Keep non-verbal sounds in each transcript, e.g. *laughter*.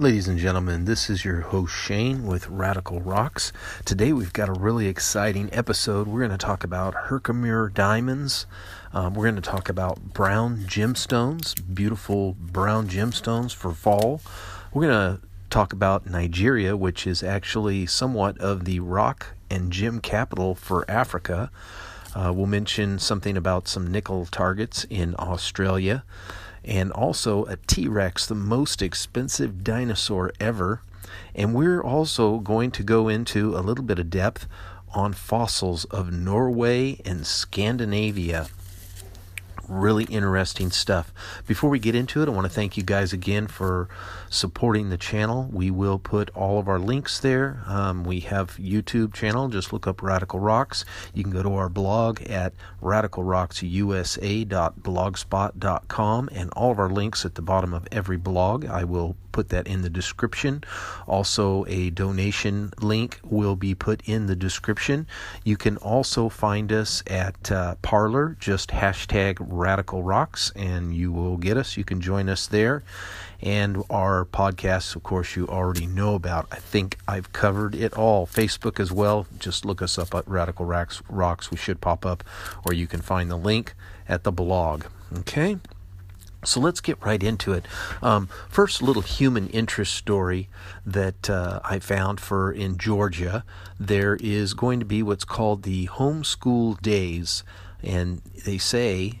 Ladies and gentlemen, this is your host Shane with Radical Rocks. Today we've got a really exciting episode. We're going to talk about Herkimer diamonds. Um, we're going to talk about brown gemstones, beautiful brown gemstones for fall. We're going to talk about Nigeria, which is actually somewhat of the rock and gem capital for Africa. Uh, we'll mention something about some nickel targets in Australia and also a T Rex, the most expensive dinosaur ever. And we're also going to go into a little bit of depth on fossils of Norway and Scandinavia really interesting stuff. Before we get into it, I want to thank you guys again for supporting the channel. We will put all of our links there. Um, we have YouTube channel. Just look up Radical Rocks. You can go to our blog at radicalrocksusa.blogspot.com and all of our links at the bottom of every blog. I will put that in the description. Also, a donation link will be put in the description. You can also find us at uh, Parler, just hashtag Radical Rocks, and you will get us. You can join us there. And our podcasts, of course, you already know about. I think I've covered it all. Facebook as well. Just look us up at Radical Rocks. Rocks. We should pop up, or you can find the link at the blog. Okay. So let's get right into it. Um, first, little human interest story that uh, I found for in Georgia. There is going to be what's called the homeschool days, and they say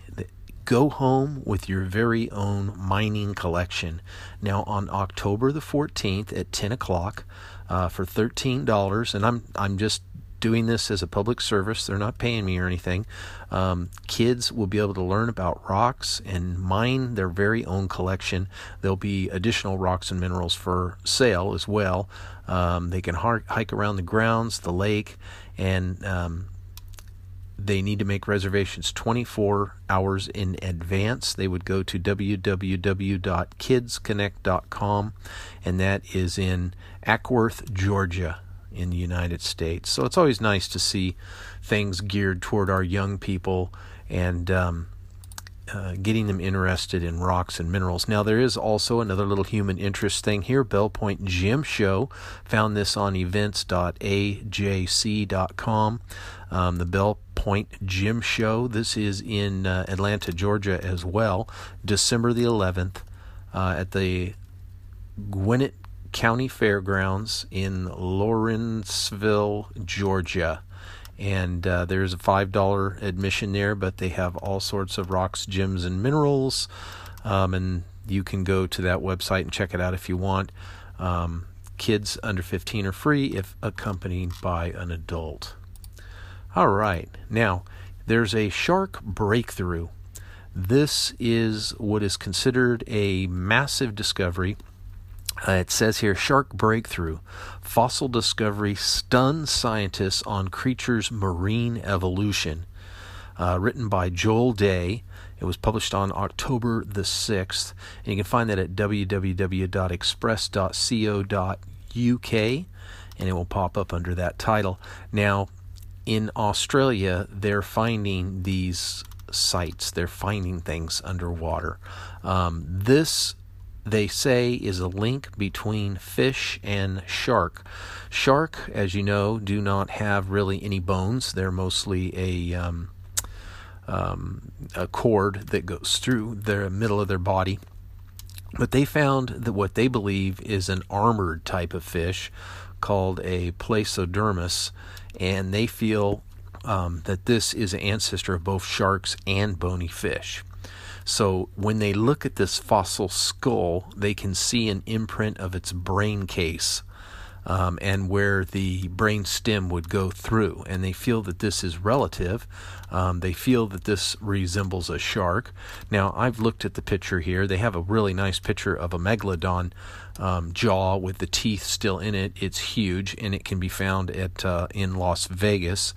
go home with your very own mining collection. Now, on October the 14th at 10 o'clock, uh, for $13, and I'm I'm just doing this as a public service. They're not paying me or anything. Um, kids will be able to learn about rocks and mine their very own collection. There'll be additional rocks and minerals for sale as well. Um, they can hike around the grounds, the lake, and um, they need to make reservations 24 hours in advance. They would go to www.kidsconnect.com, and that is in Acworth, Georgia in the United States. So it's always nice to see things geared toward our young people and um, uh, getting them interested in rocks and minerals. Now, there is also another little human interest thing here Bell Point Gem Show. Found this on events.ajc.com. Um, the Bell Point Gem Show. This is in uh, Atlanta, Georgia as well. December the 11th uh, at the Gwinnett County Fairgrounds in Lawrenceville, Georgia. And uh, there's a $5 admission there, but they have all sorts of rocks, gems, and minerals. Um, and you can go to that website and check it out if you want. Um, kids under 15 are free if accompanied by an adult. All right, now there's a shark breakthrough. This is what is considered a massive discovery uh, it says here shark breakthrough. Fossil discovery stuns scientists on creatures' marine evolution. Uh, written by Joel Day. It was published on October the 6th. And you can find that at www.express.co.uk and it will pop up under that title. Now, in Australia, they're finding these sites, they're finding things underwater. Um, this they say is a link between fish and shark. Shark, as you know, do not have really any bones. They're mostly a um, um, a cord that goes through the middle of their body. But they found that what they believe is an armored type of fish called a Placodermus, and they feel um, that this is an ancestor of both sharks and bony fish. So when they look at this fossil skull, they can see an imprint of its brain case. Um, and where the brain stem would go through. And they feel that this is relative. Um, they feel that this resembles a shark. Now, I've looked at the picture here. They have a really nice picture of a megalodon um, jaw with the teeth still in it. It's huge, and it can be found at uh, in Las Vegas.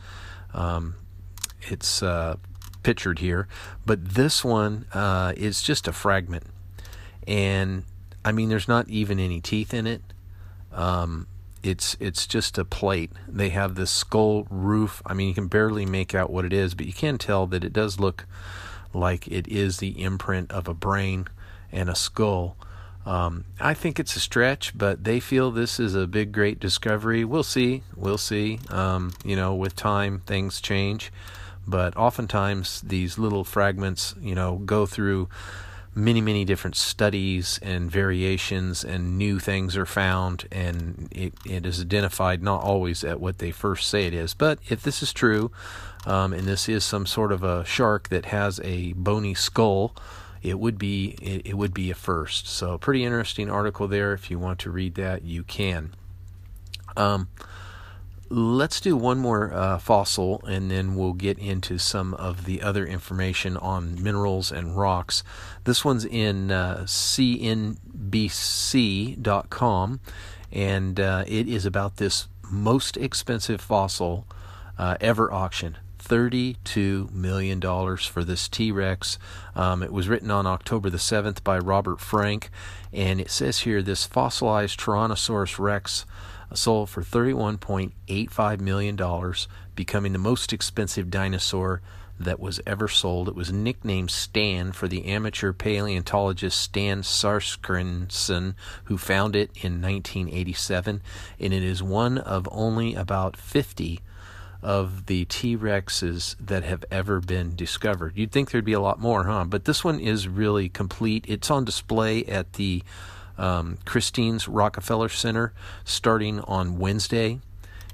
Um, it's uh, pictured here, but this one uh, is just a fragment, and I mean, there's not even any teeth in it. Um, it's it's just a plate. They have this skull roof. I mean, you can barely make out what it is, but you can tell that it does look like it is the imprint of a brain and a skull. Um, I think it's a stretch, but they feel this is a big, great discovery. We'll see. We'll see. Um, you know, with time, things change. But oftentimes, these little fragments, you know, go through many, many different studies and variations, and new things are found, and it, it is identified not always at what they first say it is. But if this is true, um, and this is some sort of a shark that has a bony skull, it would be it, it would be a first. So, pretty interesting article there. If you want to read that, you can. Um, let's do one more uh, fossil and then we'll get into some of the other information on minerals and rocks. This one's in uh, cnbc.com and uh, it is about this most expensive fossil uh, ever auctioned. $32 million for this T Rex. Um, it was written on October the 7th by Robert Frank, and it says here this fossilized Tyrannosaurus Rex sold for $31.85 million, becoming the most expensive dinosaur that was ever sold. It was nicknamed Stan for the amateur paleontologist Stan Sacrison, who found it in 1987, and it is one of only about 50 of the T Rexes that have ever been discovered. You'd think there'd be a lot more, huh? But this one is really complete. It's on display at the um, Christie's Rockefeller Center starting on Wednesday.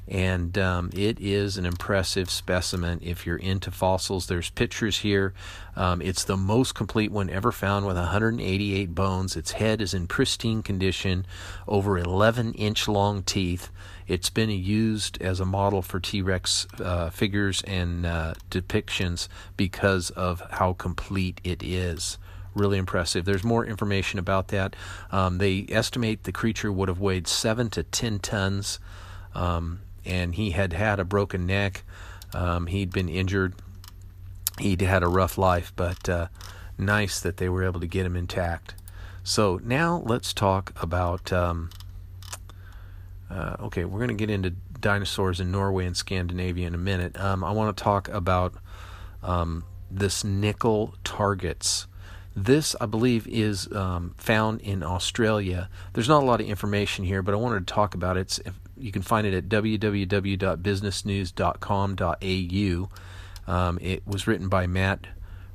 And um, it is an impressive specimen if you're into fossils. There's pictures here. Um, it's the most complete one ever found with 188 bones. Its head is in pristine condition, over 11 inch long teeth. It's been used as a model for T Rex uh, figures and uh, depictions because of how complete it is really impressive. There's more information about that. Um, they estimate the creature would have weighed seven to ten tons, um, and he had had a broken neck. Um, he'd been injured. He'd had a rough life, but uh, nice that they were able to get him intact. So now let's talk about. Um, uh, okay, we're going to get into dinosaurs in Norway and Scandinavia in a minute. Um, I want to talk about um, this nickel targets. This, I believe, is um, found in Australia. There's not a lot of information here, but I wanted to talk about it. You can find it at www.businessnews.com.au. Um, it was written by Matt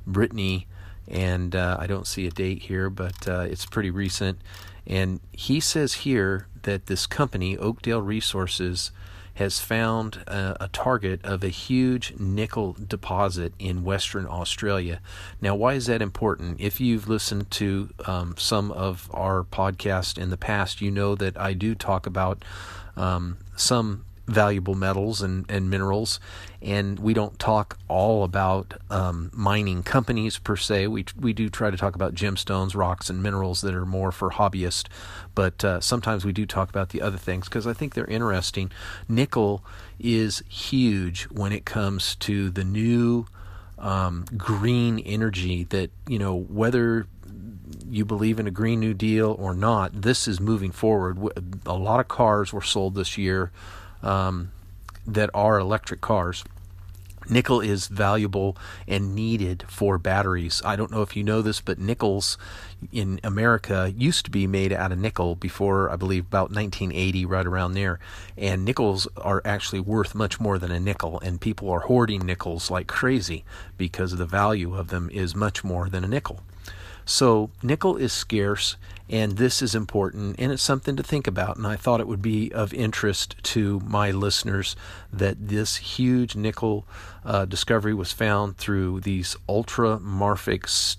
Brittany, and uh, I don't see a date here, but uh, it's pretty recent. And he says here that this company, Oakdale Resources, has found a, a, target of a huge nickel deposit in Western Australia. Now, why is that important? If you've listened to um, some of our podcast in the past, you know that I do talk about um, some valuable metals and, and minerals. And we don't talk all about um, mining companies per se. We, we do try to talk about gemstones, rocks, and minerals that are more for hobbyists. But uh, sometimes we do talk about the other things because I think they're interesting. Nickel is huge when it comes to the new um, green energy that, you know, whether you believe in a Green New Deal or not, this is moving forward. A lot of cars were sold this year um, that are electric cars. Nickel is valuable and needed for batteries. I don't know if you know this, but nickels in America used to be made out of nickel before, I believe, about 1980, right around there. And nickels are actually worth much more than a nickel, and people are hoarding nickels like crazy because the value of them is much more than a nickel. So, nickel is scarce, and this is important, and it's something to think about. And I thought it would be of interest to my listeners that this huge nickel uh, discovery was found through these ultramorphic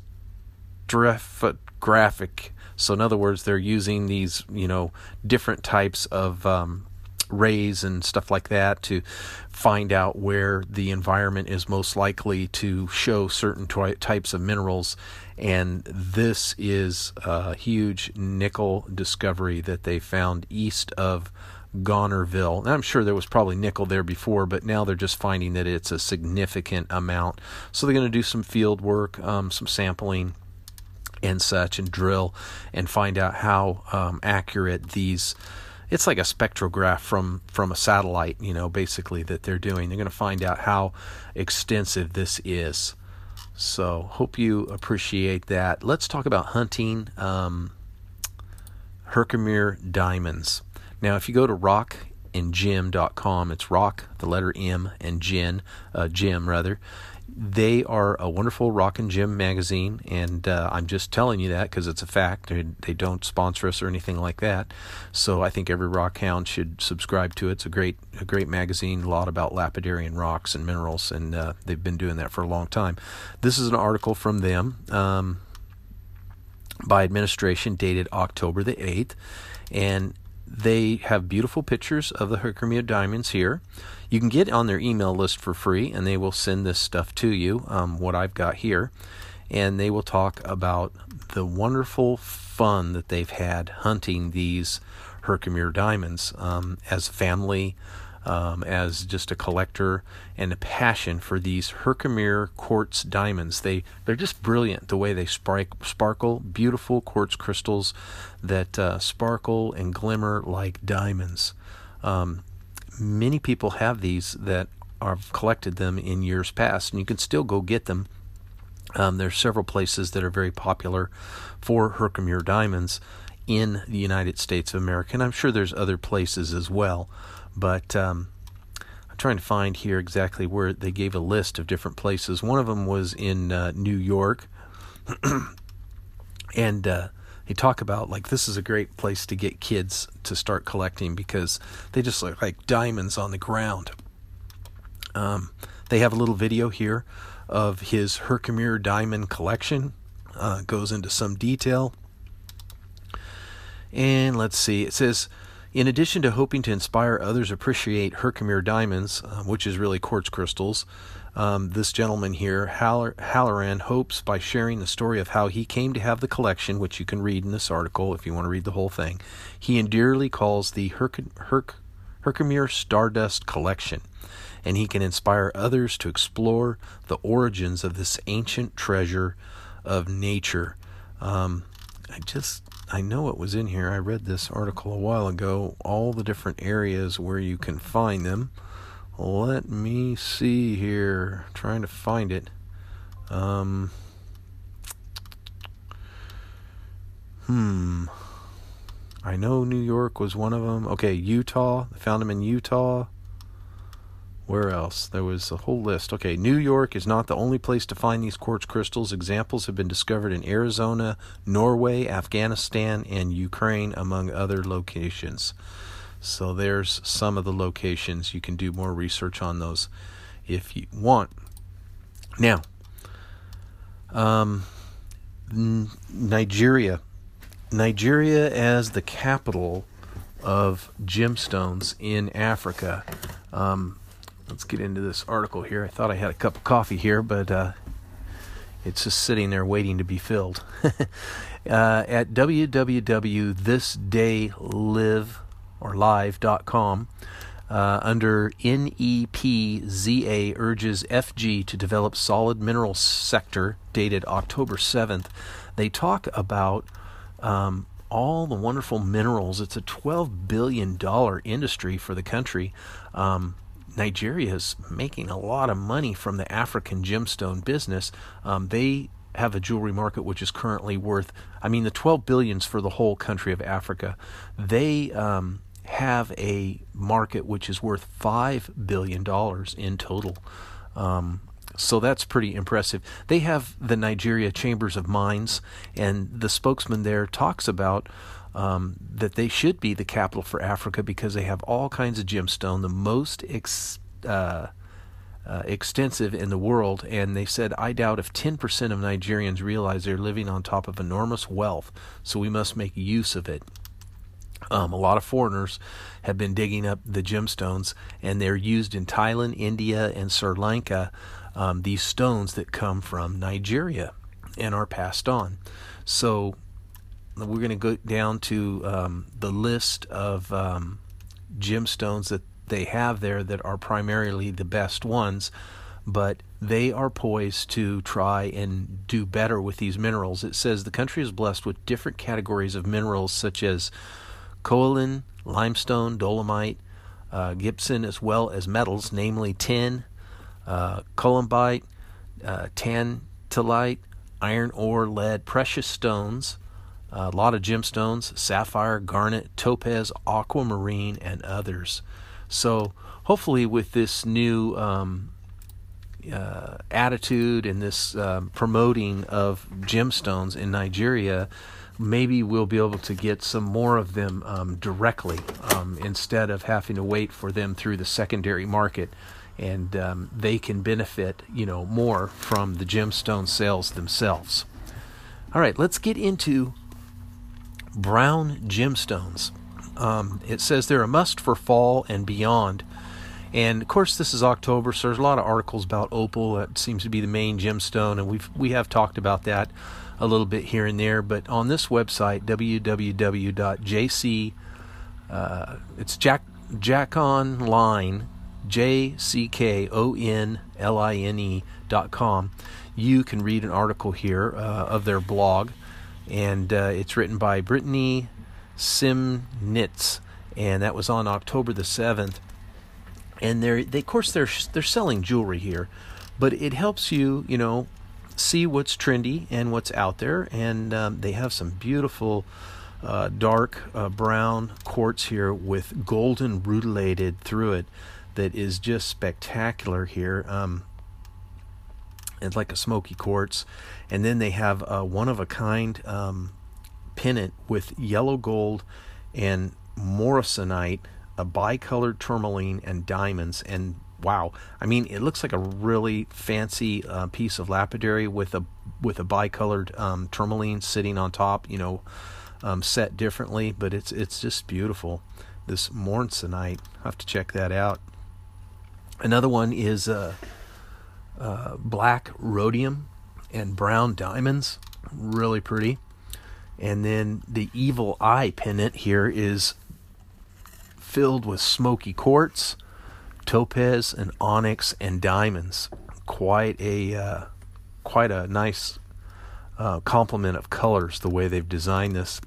stratigraphic. So, in other words, they're using these, you know, different types of um, rays and stuff like that to find out where the environment is most likely to show certain types of minerals. And this is a huge nickel discovery that they found east of Gonerville. And I'm sure there was probably nickel there before, but now they're just finding that it's a significant amount. So they're going to do some field work, um, some sampling, and such, and drill and find out how um, accurate these it's like a spectrograph from from a satellite, you know, basically that they're doing. They're going to find out how extensive this is. So, hope you appreciate that. Let's talk about hunting. Um, Herkimer diamonds. Now, if you go to rockandgem.com, it's rock, the letter M, and gem, uh, gem rather. They are a wonderful rock and gem magazine, and uh, I'm just telling you that because it's a fact. They, they don't sponsor us or anything like that. So I think every rock hound should subscribe to it. It's a great, a great magazine. A lot about lapidarian rocks and minerals, and uh, they've been doing that for a long time. This is an article from them. Um, by administration dated October the 8th. And they have beautiful pictures of the Herkimer diamonds here. You can get on their email list for free, and they will send this stuff to you, um, what I've got here. And they will talk about the wonderful fun that they've had hunting these Herkimer diamonds um, as a family um, as just a collector and a passion for these Herkimer quartz diamonds. They they're just brilliant the way they spark, sparkle, beautiful quartz crystals that uh, sparkle and glimmer like diamonds. Um, many people have these that have collected them in years past, and you can still go get them. Um, are several places that are very popular for Herkimer diamonds in the United States of America, and I'm sure there's other places as well. But um, I'm trying to find here exactly where they gave a list of different places. One of them was in uh, New York, *clears throat* and uh, they talk about like this is a great place to get kids to start collecting because they just look like diamonds on the ground. Um, they have a little video here of his Herkimer diamond collection. Uh, goes into some detail. And let's see, it says in addition to hoping to inspire others appreciate Herkimer diamonds, uh, which is really quartz crystals, um, this gentleman here, Halloran, hopes by sharing the story of how he came to have the collection, which you can read in this article if you want to read the whole thing. He endearly calls the Herc, Herc, Herkimer Stardust Collection, and he can inspire others to explore the origins of this ancient treasure of nature. Um, I just I know it was in here. I read this article a while ago. All the different areas where you can find them. Let me see here. I'm trying to find it. Um, hmm. I know New York was one of them. Okay, Utah. Found them in Utah. Where else? There was a whole list. Okay, New York is not the only place to find these quartz crystals. Examples have been discovered in Arizona, Norway, Afghanistan, and Ukraine, among other locations. So there's some of the locations. You can do more research on those if you want. Now, um, Nigeria. Nigeria as the capital of gemstones in Africa. Um, let's get into this article here. I thought I had a cup of coffee here, but uh, it's just sitting there waiting to be filled. *laughs* uh, at www.thisdaylive or live.com, uh, under NEPZA urges FG to develop solid mineral sector dated October 7th. They talk about um, all the wonderful minerals. It's a $12 billion industry for the country. Um, Nigeria is making a lot of money from the African gemstone business. Um, they have a jewelry market which is currently worth, I mean, the 12 billions for the whole country of Africa. They um, have a market which is worth five billion dollars in total. Um, so that's pretty impressive. They have the Nigeria Chambers of Mines, and the spokesman there talks about um, that they should be the capital for Africa because they have all kinds of gemstone, the most ex, uh, uh, extensive in the world. And they said, I doubt if 10% of Nigerians realize they're living on top of enormous wealth, so we must make use of it. Um, a lot of foreigners have been digging up the gemstones, and they're used in Thailand, India, and Sri Lanka. Um, these stones that come from Nigeria and are passed on. So we're going to go down to um, the list of um, gemstones that they have there that are primarily the best ones, but they are poised to try and do better with these minerals. It says the country is blessed with different categories of minerals such as kaolin, limestone, dolomite, uh, gypsum, as well as metals, namely tin, uh, columbite, uh, tantalite, iron ore, lead, precious stones, A lot of gemstones sapphire, garnet, topaz, aquamarine, and others. So, hopefully, with this new um, uh, attitude and this um, promoting of gemstones in Nigeria, maybe we'll be able to get some more of them um, directly um, instead of having to wait for them through the secondary market. And um, they can benefit, you know, more from the gemstone sales themselves. All right, let's get into brown gemstones. Um, it says they're a must for fall and beyond. And of course, this is October, so there's a lot of articles about opal. That seems to be the main gemstone, and we've we have talked about that a little bit here and there. But on this website, www.jc, uh, it's Jack Jackonline, J C K O N L I N E dot com. You can read an article here uh, of their blog, and uh, it's written by Brittany Siminitz, and that was on October the seventh and they're they of course they're they're selling jewelry here, but it helps you you know see what's trendy and what's out there, and um, they have some beautiful. Uh, dark uh, brown quartz here with golden rutilated through it that is just spectacular here. Um, it's like a smoky quartz, and then they have a one of a kind um, pennant with yellow gold and morrisonite a bicolored tourmaline and diamonds. And wow i mean it looks like a really fancy uh, piece of lapidary with a with a bicolored um, tourmaline sitting on top you know um, set differently. But it's it's just beautiful. This morrisonite i have to check that out. Another one is uh, uh, black rhodium and brown diamonds really pretty and then the evil eye pendant here is filled with smoky quartz, topaz, and onyx and diamonds. Quite a uh, quite a nice uh, complement of colors the way they've designed this.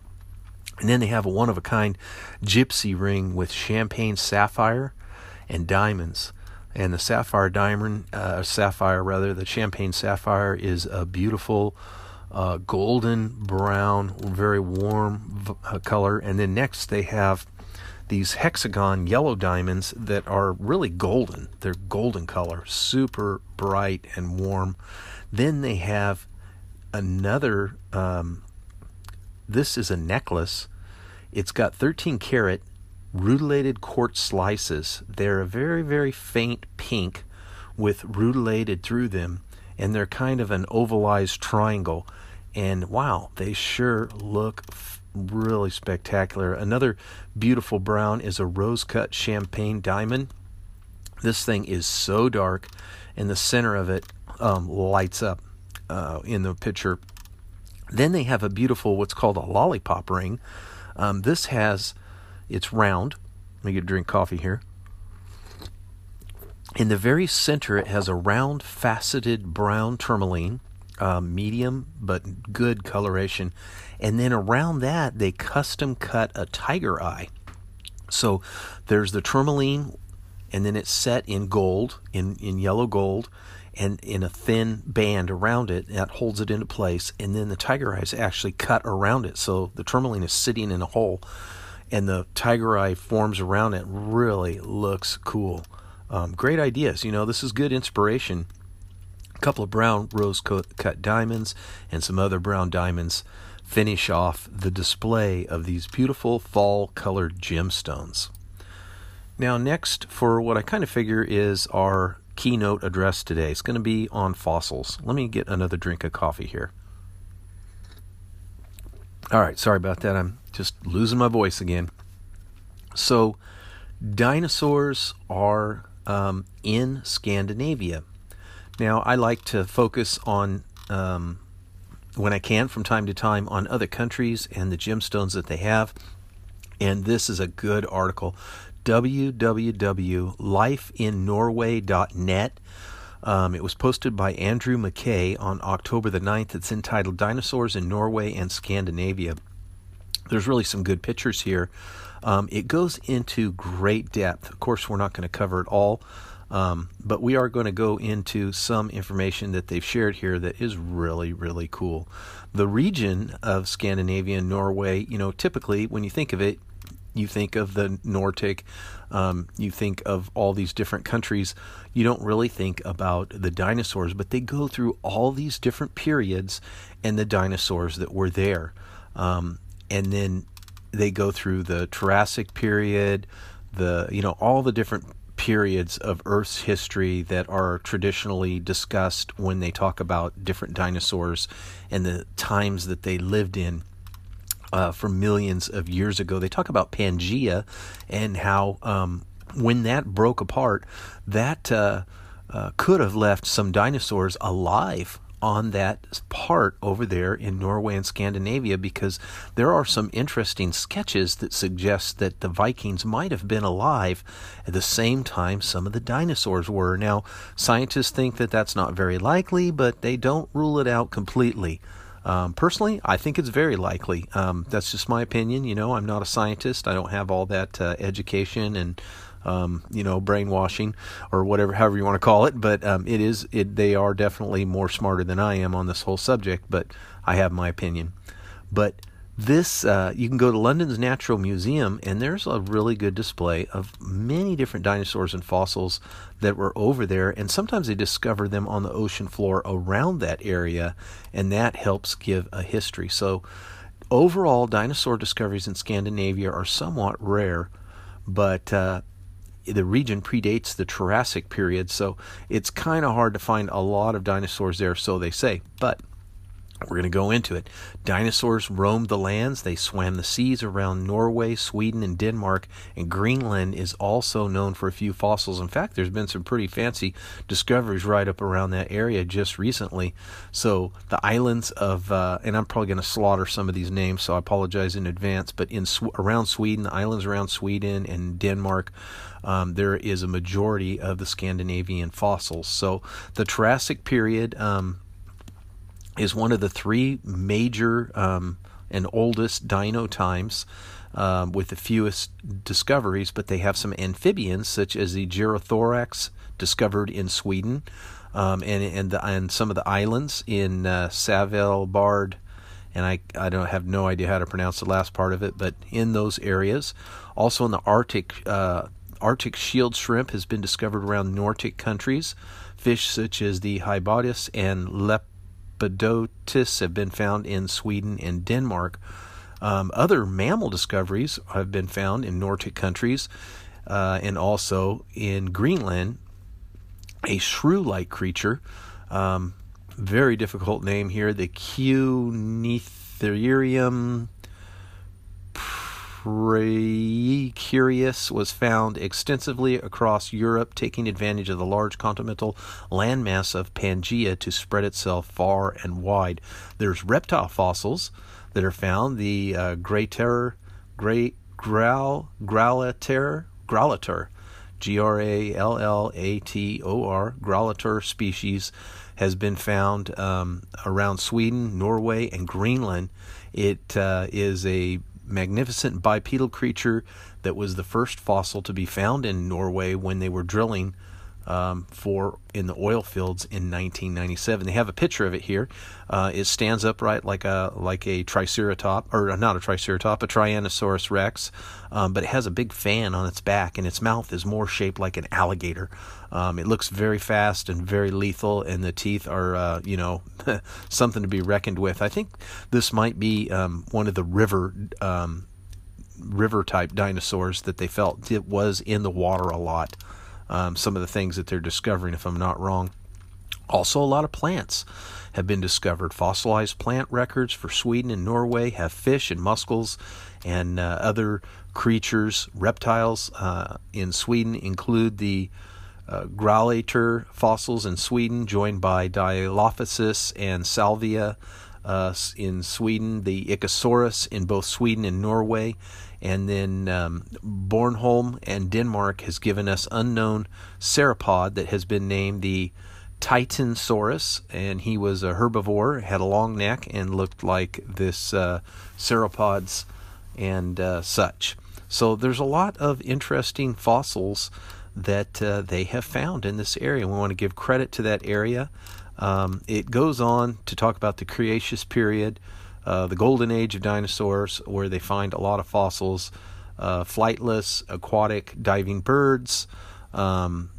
And then they have a one of a kind gypsy ring with champagne sapphire and diamonds. And the sapphire diamond, uh, sapphire rather, the champagne sapphire is a beautiful uh, golden brown, very warm v- uh, color. And then next they have these hexagon yellow diamonds that are really golden. They're golden color, super bright and warm. Then they have another, um, this is a necklace. It's got 13 karat rutilated quartz slices. They're a very, very faint pink with rutilated through them, and they're kind of an ovalized triangle. And wow, they sure look really spectacular. Another beautiful brown is a rose cut champagne diamond. This thing is so dark, and the center of it um, lights up uh, in the picture. Then they have a beautiful, what's called a lollipop ring. Um, this has, it's round. Let me get a drink coffee here. In the very center, it has a round, faceted brown tourmaline, uh, medium but good coloration. And then around that, they custom cut a tiger eye. So there's the tourmaline, and then it's set in gold, in, in yellow gold, and in a thin band around it that holds it into place. And then the tiger eye is actually cut around it. So the tourmaline is sitting in a hole, and the tiger eye forms around it. Really looks cool. Um, great ideas. You know, this is good inspiration. A couple of brown rose cut diamonds and some other brown diamonds finish off the display of these beautiful fall colored gemstones. Now, next, for what I kind of figure is our keynote address today, it's going to be on fossils. Let me get another drink of coffee here. All right, sorry about that. I'm just losing my voice again. So, dinosaurs are um, in Scandinavia. Now, I like to focus on um, when I can from time to time on other countries and the gemstones that they have. And this is a good article www.lifeinnorway.net. Um, it was posted by Andrew McKay on October the 9th. It's entitled Dinosaurs in Norway and Scandinavia. There's really some good pictures here. Um, it goes into great depth. Of course, we're not going to cover it all. Um, but we are going to go into some information that they've shared here that is really, really cool. The region of Scandinavia and Norway, you know, typically when you think of it, you think of the Nordic, um, you think of all these different countries. You don't really think about the dinosaurs, but they go through all these different periods and the dinosaurs that were there. Um, and then they go through the Jurassic period, the you know all the different periods of Earth's history that are traditionally discussed when they talk about different dinosaurs and the times that they lived in. Uh, millions of years ago, they talk about Pangea and how um, when that broke apart, that uh, uh, could have left some dinosaurs alive on that part over there in Norway and Scandinavia because there are some interesting sketches that suggest that the Vikings might have been alive at the same time some of the dinosaurs were. Now, scientists think that that's not very likely, but they don't rule it out completely. Um, personally, I think it's very likely. Um, that's just my opinion. You know, I'm not a scientist. I don't have all that uh, education and um, you know, brainwashing or whatever, however you want to call it. But um, it is, it, they are definitely more smarter than I am on this whole subject. But I have my opinion. But this, uh, you can go to London's Natural Museum, and there's a really good display of many different dinosaurs and fossils that were over there. And sometimes they discover them on the ocean floor around that area, and that helps give a history. So, overall, dinosaur discoveries in Scandinavia are somewhat rare, but uh, the region predates the Jurassic period, so it's kind of hard to find a lot of dinosaurs there, so they say. But we're going to go into it. Dinosaurs roamed the lands. They swam the seas around Norway, Sweden, and Denmark. And Greenland is also known for a few fossils. In fact, there's been some pretty fancy discoveries right up around that area just recently. So the islands of, uh, and I'm probably going to slaughter some of these names, so I apologize in advance. But in around Sweden, the islands around Sweden and Denmark, um, there is a majority of the Scandinavian fossils. So the Jurassic period. Um, is one of the three major um, and oldest dino times um, with the fewest discoveries, but they have some amphibians such as the Gerrothorax discovered in Sweden um, and and, the, and some of the islands in uh, Svalbard. And I, I don't have no idea how to pronounce the last part of it, but in those areas, also in the Arctic, uh, Arctic shield shrimp has been discovered around Nordic countries. Fish such as the Hybodus and Lep Lepidotus have been found in Sweden and Denmark. Um, other mammal discoveries have been found in Nordic countries uh, and also in Greenland. A shrew-like creature, um, very difficult name here, the Cunitherium Precarius was found extensively across Europe, taking advantage of the large continental landmass of Pangaea to spread itself far and wide. There's reptile fossils that are found. The uh, terror, gray Growl, Growlator, Growlator, G R A L L A T O R, Growlator species has been found um, around Sweden, Norway, and Greenland. It uh, is a magnificent bipedal creature that was the first fossil to be found in Norway when they were drilling um, for in the oil fields in 1997. They have a picture of it here. Uh, it stands upright like a like a triceratop, or not a triceratop, a Tyrannosaurus rex, um, but it has a big fan on its back, and its mouth is more shaped like an alligator. Um, it looks very fast and very lethal, and the teeth are, uh, you know, *laughs* something to be reckoned with. I think this might be um, one of the river um, river type dinosaurs that they felt it was in the water a lot um, some of the things that they're discovering, if I'm not wrong. Also, a lot of plants have been discovered. Fossilized plant records for Sweden and Norway have fish and mussels and uh, other creatures. Reptiles uh, in Sweden include the uh, Growlator fossils in Sweden, joined by Dilophosaurus and Salvia uh, in Sweden, the Ichthyosaurus in both Sweden and Norway, and then um, Bornholm and Denmark has given us unknown sauropod that has been named the Titansaurus, and he was a herbivore, had a long neck, and looked like this uh, and uh, such. So there's a lot of interesting fossils that uh, they have found in this area. We want to give credit to that area. Um, it goes on to talk about the Cretaceous period, uh, the golden age of dinosaurs, where they find a lot of fossils, uh, flightless, aquatic, diving birds, um,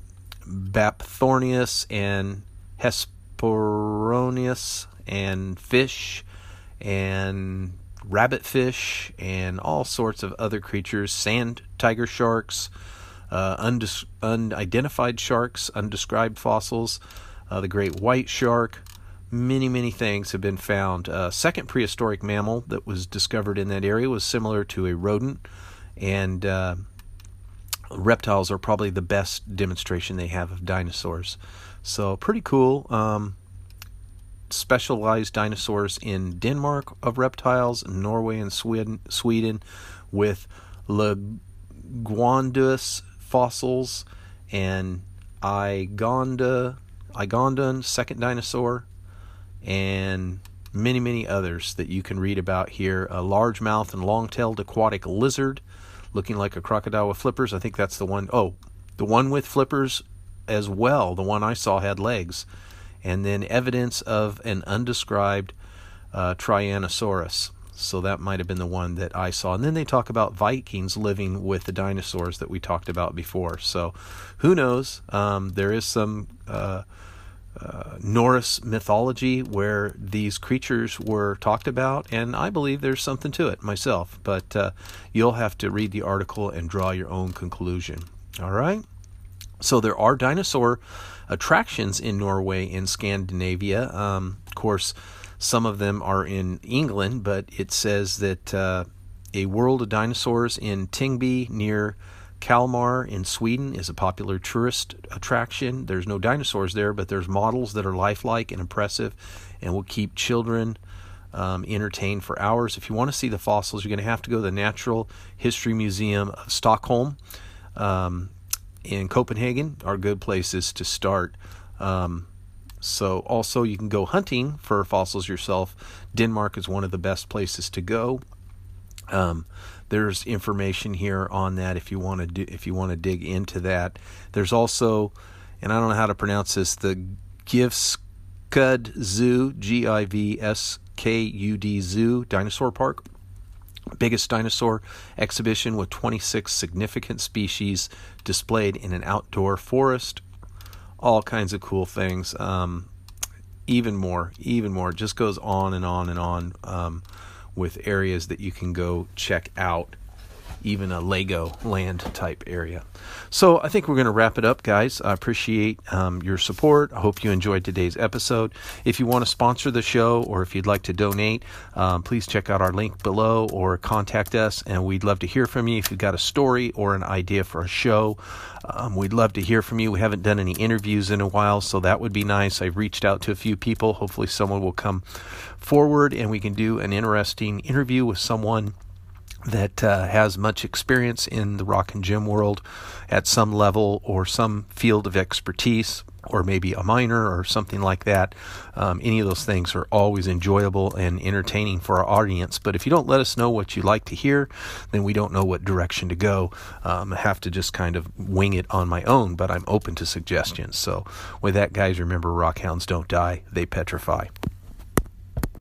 Baptornis and Hesperornis, and fish, and rabbitfish, and all sorts of other creatures, sand tiger sharks, uh, unidentified sharks, undescribed fossils, uh, the great white shark. Many, many things have been found. A second prehistoric mammal that was discovered in that area was similar to a rodent, and uh, reptiles are probably the best demonstration they have of dinosaurs. So, pretty cool. Um, specialized dinosaurs in Denmark of reptiles, Norway and Sweden, Sweden with Laguandus fossils and Igonda, Igondon, second dinosaur, and many, many others that you can read about here. A largemouth and long tailed aquatic lizard looking like a crocodile with flippers. I think that's the one. Oh, the one with flippers as well. The one I saw had legs. And then evidence of an undescribed uh, Tyrannosaurus. So that might have been the one that I saw. And then they talk about Vikings living with the dinosaurs that we talked about before. So who knows? Um, there is some uh, uh, Norse mythology where these creatures were talked about, and I believe there's something to it myself. But uh, you'll have to read the article and draw your own conclusion. All right? So there are dinosaur attractions in Norway and Scandinavia. Um, of course, some of them are in England, but it says that uh, a world of dinosaurs in Tingby near Kalmar in Sweden is a popular tourist attraction. There's no dinosaurs there, but there's models that are lifelike and impressive and will keep children um, entertained for hours. If you want to see the fossils, you're going to have to go to the Natural History Museum of Stockholm um, in Copenhagen, are good places to start. Um, so, also, you can go hunting for fossils yourself. Denmark is one of the best places to go. Um, there's information here on that if you want to do, if you want to dig into that. There's also, and I don't know how to pronounce this, the Givskud Zoo, G I V S K U D Zoo Dinosaur Park. Biggest dinosaur exhibition with 26 significant species displayed in an outdoor forest all kinds of cool things. Um, even more, even more. It just goes on and on and on um, with areas that you can go check out even a Lego land type area. So I think we're going to wrap it up, guys. I appreciate um, your support. I hope you enjoyed today's episode. If you want to sponsor the show or if you'd like to donate, um, please check out our link below or contact us, and we'd love to hear from you. If you've got a story or an idea for a show, um, we'd love to hear from you. We haven't done any interviews in a while, so that would be nice. I've reached out to a few people. Hopefully, someone will come forward and we can do an interesting interview with someone that uh, has much experience in the rock and gem world at some level or some field of expertise, or maybe a minor or something like that. Um, any of those things are always enjoyable and entertaining for our audience. But if you don't let us know what you like to hear, then we don't know what direction to go. Um, I have to just kind of wing it on my own, but I'm open to suggestions. So, with that, guys, remember rockhounds don't die, they petrify.